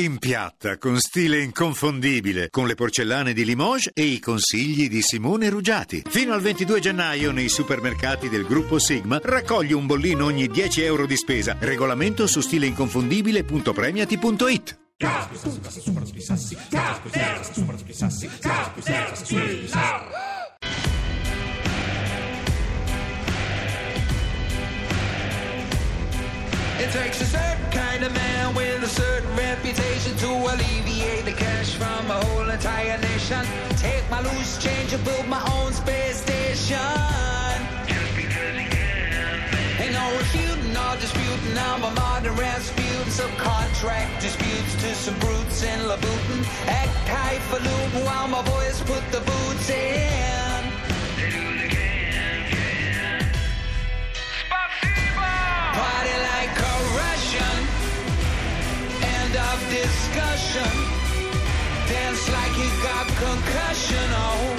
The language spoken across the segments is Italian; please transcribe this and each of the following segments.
In piatta, con stile inconfondibile, con le porcellane di Limoges e i consigli di Simone Ruggiati. Fino al 22 gennaio nei supermercati del gruppo Sigma raccogli un bollino ogni 10 euro di spesa. Regolamento su stileinconfondibile.premiati.it. It takes a certain kind of man with a certain reputation to alleviate the cash from a whole entire nation. Take my loose change and build my own space station. Ain't no refuting or disputing. I'm a modern Rasputin. Subcontract disputes to some brutes in Labutin. Act highfalutin while my boys put the boots in. Concussion. Oh,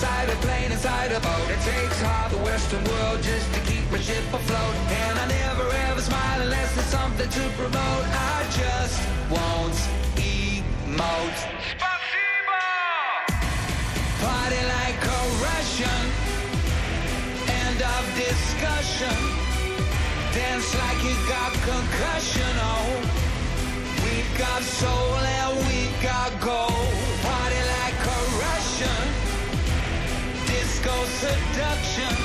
inside a plane, inside a boat. It takes half the Western world just to keep my ship afloat. And I never ever smile unless there's something to promote. I just won't emote. Party like a Russian. End of discussion. Dance like you got concussion. Oh, we got soul and we got gold. Seduction.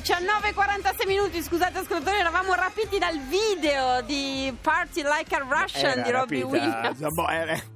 19.46 minuti, scusate ascoltatori, eravamo rapiti dal video di Party Like a Russian Era di Robbie Williams.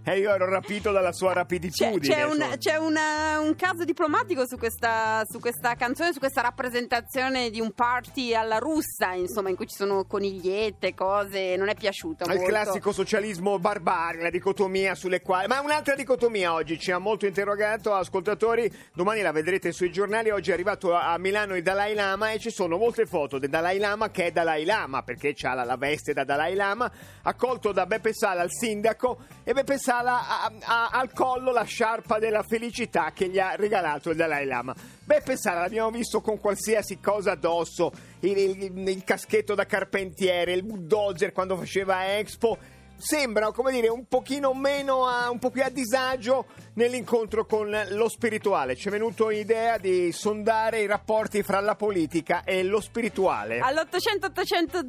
E io ero rapito dalla sua C'è, rapiditudine. c'è un, insomma. c'è una- un caso diplomatico su questa, su questa canzone, su questa rappresentazione di un party alla russa, insomma, in cui ci sono conigliette, cose. Non è piaciuto. Ma Il molto. classico socialismo barbare, la dicotomia sulle quali. Ma un'altra dicotomia oggi ci ha molto interrogato, ascoltatori. Domani la vedrete sui giornali. Oggi è arrivato a a Milano il Dalai Lama e ci sono molte foto del Dalai Lama che è Dalai Lama perché ha la, la veste da Dalai Lama, accolto da Beppe Sala, il sindaco, e Beppe Sala ha, ha al collo la sciarpa della felicità che gli ha regalato il Dalai Lama. Beppe Sala l'abbiamo visto con qualsiasi cosa addosso, il, il- il caschetto da carpentiere, il bulldozer quando faceva Expo. Sembra, come dire, un pochino meno, a, un po' più a disagio nell'incontro con lo spirituale. Ci è venuto l'idea di sondare i rapporti fra la politica e lo spirituale. All'800 800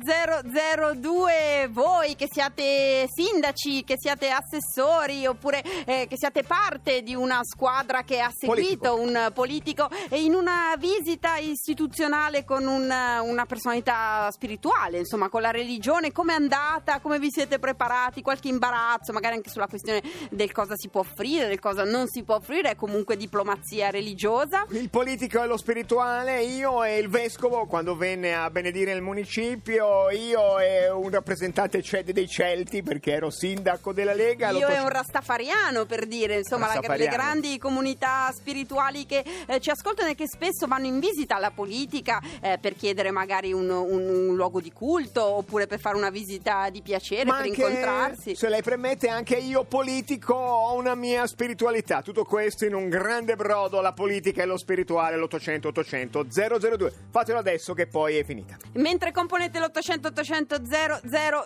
002 voi che siate sindaci, che siate assessori oppure eh, che siate parte di una squadra che ha seguito Politico. un politico e in una visita istituzionale con un- una personalità spirituale, insomma con la religione, come è andata, come vi siete preparati, qualche imbarazzo, magari anche sulla questione del cosa si può offrire, del cosa non si può offrire, è comunque diplomazia religiosa. Il politico e lo spirituale, io e il vescovo quando venne a benedire il municipio, io e un rappresentante ce- dei Celti perché ero sindaco della Lega. Io posso- un rastafariano per dire, insomma, la- le grandi comunità spirituali che eh, ci ascoltano e che spesso vanno in visita alla politica eh, per chiedere magari un, un- un luogo di culto oppure per fare una visita di piacere, Ma per anche, dimostrarsi. se lei permette, anche io politico ho una mia spiritualità. Tutto questo in un grande brodo, la politica e lo spirituale, l'800 800 002. Fatelo adesso che poi è finita. Mentre componete l'800 800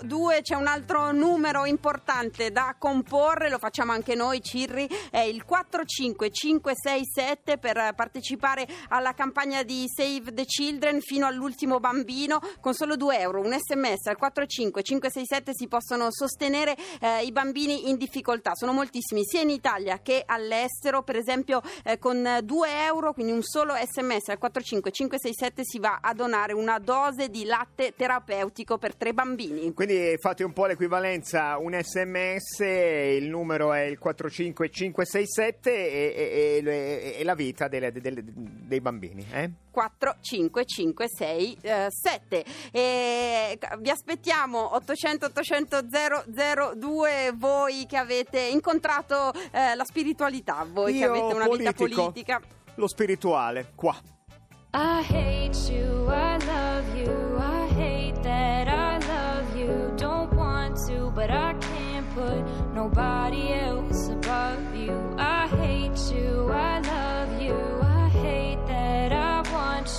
002 c'è un altro numero importante da comporre, lo facciamo anche noi Cirri, è il 45567 per partecipare alla campagna di Save the Children fino all'ultimo bambino con solo 2 euro, un sms al 45567 si possono sostenere eh, i bambini in difficoltà, sono moltissimi sia in Italia che all'estero, per esempio eh, con 2 euro, quindi un solo sms al 45567 si va a donare una dose di latte terapeutico per tre bambini. Quindi fate un po' l'equivalenza, un sms, il numero è il 45567 e, e- e- e la vita delle- delle- dei bambini. Eh? 4, 5, 5, 6, 7. E vi aspettiamo 800 800 002 voi che avete incontrato eh, la spiritualità, voi che Io avete una vita politico, politica. Lo spirituale, qua. I hate you, I love you, I hate that I love you. Don't want to, but I can't put nobody else above you. I hate you, I love you,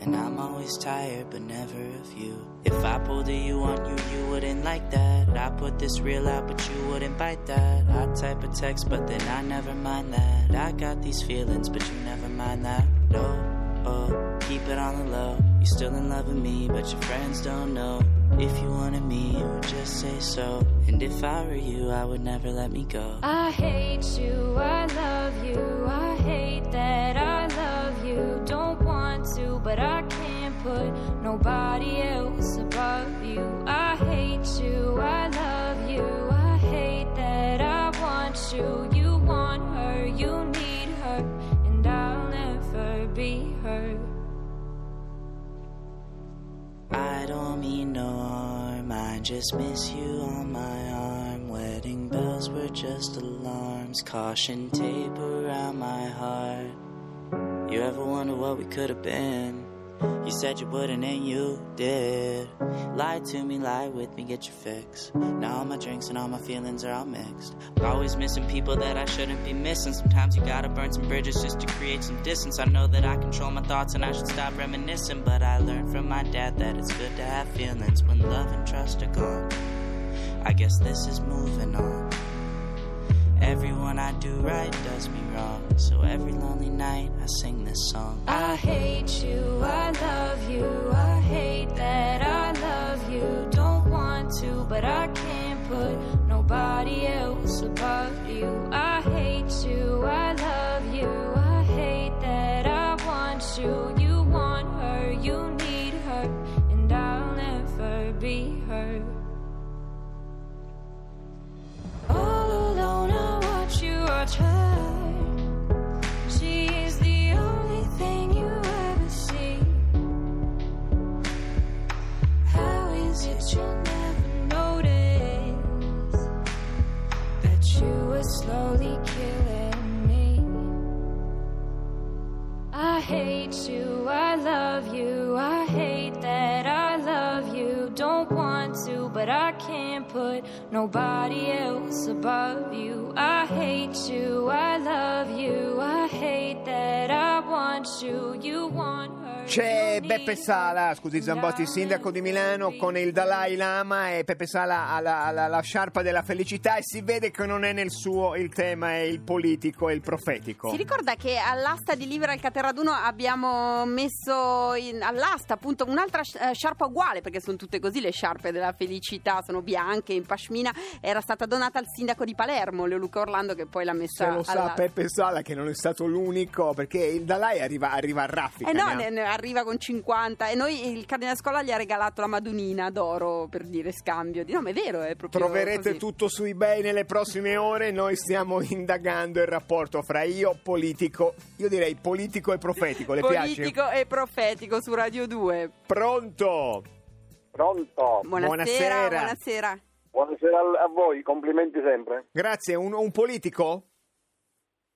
And I'm always tired, but never of you. If I pulled a you on you, you wouldn't like that. I put this real out, but you wouldn't bite that. I type a text, but then I never mind that. I got these feelings, but you never mind that. No, oh, keep it on the low. You're still in love with me, but your friends don't know. If you wanted me, you would just say so. And if I were you, I would never let me go. I hate you, I love you, I hate that I but I can't put nobody else above you. I hate you, I love you, I hate that I want you. You want her, you need her, and I'll never be her. I don't mean no harm, I just miss you on my arm. Wedding bells were just alarms, caution tape around my heart. You ever wonder what we could have been? You said you wouldn't, and you did. Lie to me, lie with me, get your fix. Now all my drinks and all my feelings are all mixed. Always missing people that I shouldn't be missing. Sometimes you gotta burn some bridges just to create some distance. I know that I control my thoughts and I should stop reminiscing. But I learned from my dad that it's good to have feelings when love and trust are gone. I guess this is moving on. Everyone I do right does me wrong. So every lonely night I sing this song. I hate you, I love you, I hate that I love you. Don't want to, but I can't put nobody else above you. I hate you, I love you, I hate that I want you. You want her, you need her, and I'll never be her. All alone, I watch you watch her. Nobody else above you. I hate you, I love you, I hate that I want you. You want. C'è Beppe Sala, scusi Zambotti, sindaco di Milano, con il Dalai Lama e Peppe Sala ha la, la- la sciarpa della felicità e si vede che non è nel suo il tema, è il politico, è il profetico. Si ricorda che all'asta di Livera al Caterraduno abbiamo messo in- all'asta appunto un'altra eh, sciarpa uguale, perché sono tutte così le sciarpe della felicità, sono bianche, in pashmina, era stata donata al sindaco di Palermo, Leo Luca Orlando, che poi l'ha messa Se lo sa all'asta. Peppe Sala che non è stato l'unico, perché il Dalai arriva, arriva a raffica. Eh no, ne- ne- arriva con 50 e noi il Cardinale Scola gli ha regalato la Madunina d'oro per dire scambio. Di- No, ma è vero, è proprio Troverete così. tutto su eBay nelle prossime ore. Noi stiamo indagando il rapporto fra io, politico, io direi politico e profetico. Le piace? Politico e profetico su Radio 2. Pronto? Pronto? Buonasera, Buonasera. buonasera. Buonasera a voi, complimenti sempre. Grazie, un, un politico?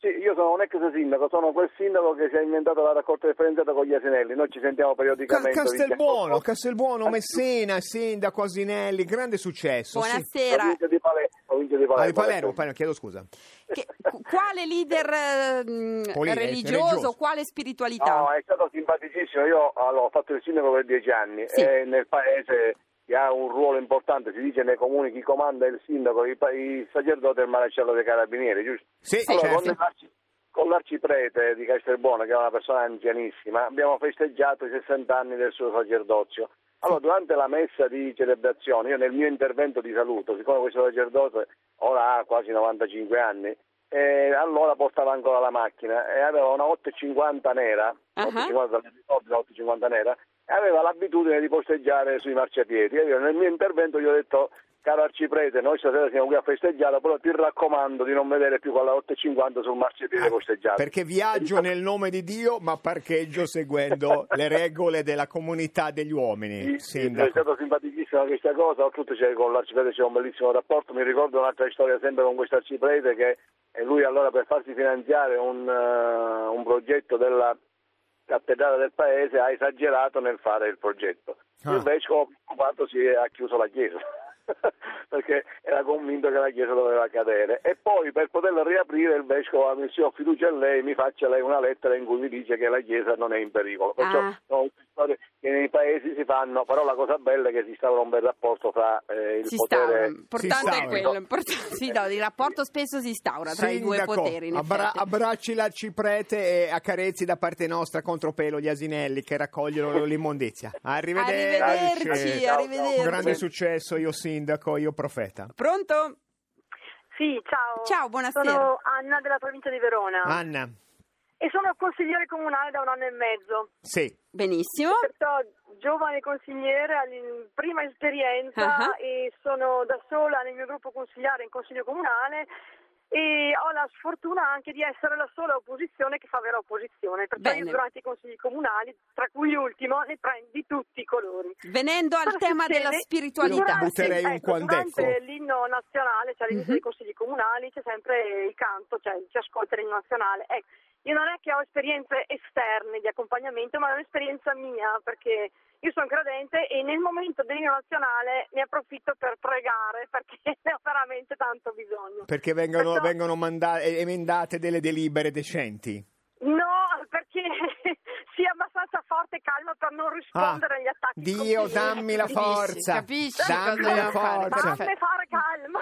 Sì, io sono un ex sindaco, sono quel sindaco che si è inventato la raccolta differenziata con gli asinelli. Noi ci sentiamo Ca- periodicamente. Castelbuono, Castelbuono, Messina, Sindaco, Asinelli, grande successo. sì. Buonasera. Provincia di Palermo. Provincia di Ah, Palermo. di Palermo, Palermo, chiedo scusa. Che- qu- quale leader eh, Poli- religioso, religioso. quale spiritualità? No, è stato simpaticissimo. Io allora, ho fatto il sindaco per dieci anni Sì. e nel paese che ha un ruolo importante, si dice nei comuni chi comanda è il sindaco, il, il sacerdote e il maresciallo dei carabinieri, giusto? Sì, Allora, certo. con, l'arci- con l'arciprete di Castelbuono, che è una persona anzianissima, abbiamo festeggiato i 60 anni del suo sacerdozio. Allora, durante la messa di celebrazione, io nel mio intervento di saluto, siccome questo sacerdote ora ha quasi 95 anni, eh, allora portava ancora la macchina e aveva una 850 nera, Ah. 850, una 850 nera, aveva l'abitudine di posteggiare sui marciapiedi. E io nel mio intervento gli ho detto, caro arciprete, noi stasera siamo qui a festeggiare, però ti raccomando di non vedere più quella 850 sul marciapiede posteggiato. Ah, Perché viaggio nel nome di Dio, ma parcheggio seguendo le regole della comunità degli uomini. Sì, sì, è Sindaco. stata simpaticissima questa cosa, oltretutto c'è, con l'arciprete c'è un bellissimo rapporto, mi ricordo un'altra storia sempre con questo arciprete che lui allora per farsi finanziare un, eh, un progetto della cattedrale del paese ha esagerato nel fare il progetto. Ah. Il vescovo preoccupato si è ha chiuso la chiesa. perché era convinto che la chiesa doveva cadere e poi per poterla riaprire il vescovo ha messo ho fiducia in lei mi faccia lei una lettera in cui mi dice che la chiesa non è in pericolo perciò Ah. sono storie che nei paesi si fanno però la cosa bella è che si instaura un bel rapporto fra eh, il si potere. Importante è quello. import- sì, no, il rapporto spesso si instaura tra i due Sindaco, poteri. abbra- abbracci l'arciprete e accarezzi da parte nostra contropelo gli asinelli che raccogliono l'immondizia. Arrivederci. Arrivederci, Ciao, ciao. arrivederci. Grande successo, io sindaco, io profeta. Pronto? Sì, ciao. Ciao, buonasera. Sono Anna della provincia di Verona Anna, e sono consigliere comunale da un anno e mezzo. sì. Benissimo. Perciò giovane consigliere, prima esperienza Ah. e sono da sola nel mio gruppo consigliare in consiglio comunale e ho la sfortuna anche di essere la sola opposizione che fa vera opposizione. Perciò Bene. io durante i consigli comunali, tra cui l'ultimo, ne prendo di tutti i colori. Venendo al Cosa tema della spiritualità. Durante- Butterei un ecco. Durante l'inno nazionale, cioè all'inizio Mhm. dei consigli comunali, c'è sempre il canto, cioè si ascolta l'inno nazionale. Ecco, io non è che ho esperienze esterne di accompagnamento, ma è un'esperienza mia, perché io sono credente e nel momento dell'inno nazionale ne approfitto per pregare, perché ne ho veramente tanto bisogno. Perché vengono, Perciò- vengono manda- emendate delle delibere decenti. No, perché sia abbastanza forte e calma per non rispondere agli attacchi. Ah, Dio, così. dammi la Capisci, forza. capisci dammi cosa la fare, forza. perfetto. Fammi fare calma.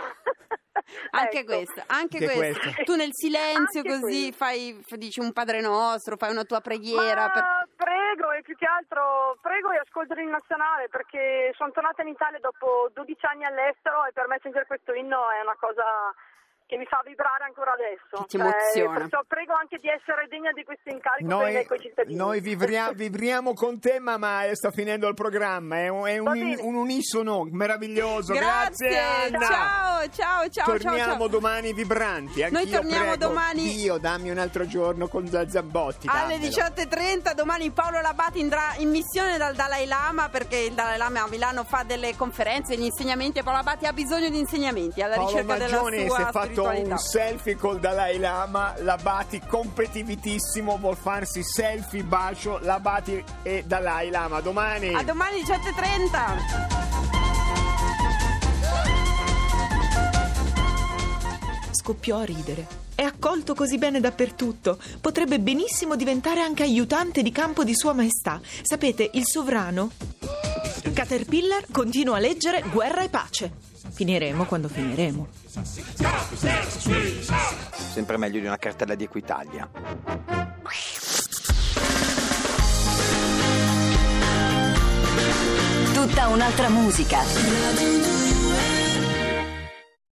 Anche Ecco. questo, anche Anche questo. questo. Tu nel silenzio Anche così quello. fai, dici un Padre Nostro, fai una tua preghiera. Ma per- prego e più che altro prego e ascolto l'inno nazionale perché sono tornata in Italia dopo 12 anni all'estero e per me sentire questo inno è una cosa che mi fa vibrare ancora adesso. Che ti emoziona. perciò prego anche di essere degna di questo incarico per i Noi, noi vibria- vibriamo con te, ma, ma sta finendo il programma. È un, è un- un unisono meraviglioso. Grazie, Anna. ciao, ciao, ciao. Torniamo ciao, ciao. domani vibranti. Noi Anch'io torniamo prego, domani- Dio, dammi un altro giorno con Zambotti. Alle dammelo. 18.30 domani Paolo Labati andrà in missione dal Dalai Lama perché il Dalai Lama a Milano fa delle conferenze, degli insegnamenti e Paolo Labati ha bisogno di insegnamenti alla Paolo ricerca Maggioni della si sua fatto un selfie col Dalai Lama, Labati competitivitissimo, vuol farsi selfie bacio Labati e Dalai Lama. Domani. A domani 18.30. Scoppiò a ridere. È accolto così bene dappertutto. Potrebbe benissimo diventare anche aiutante di campo di Sua Maestà. Sapete, il sovrano. Caterpillar continua a leggere Guerra e pace. Finiremo quando finiremo. Sempre meglio di una cartella di Equitalia. Tutta un'altra musica.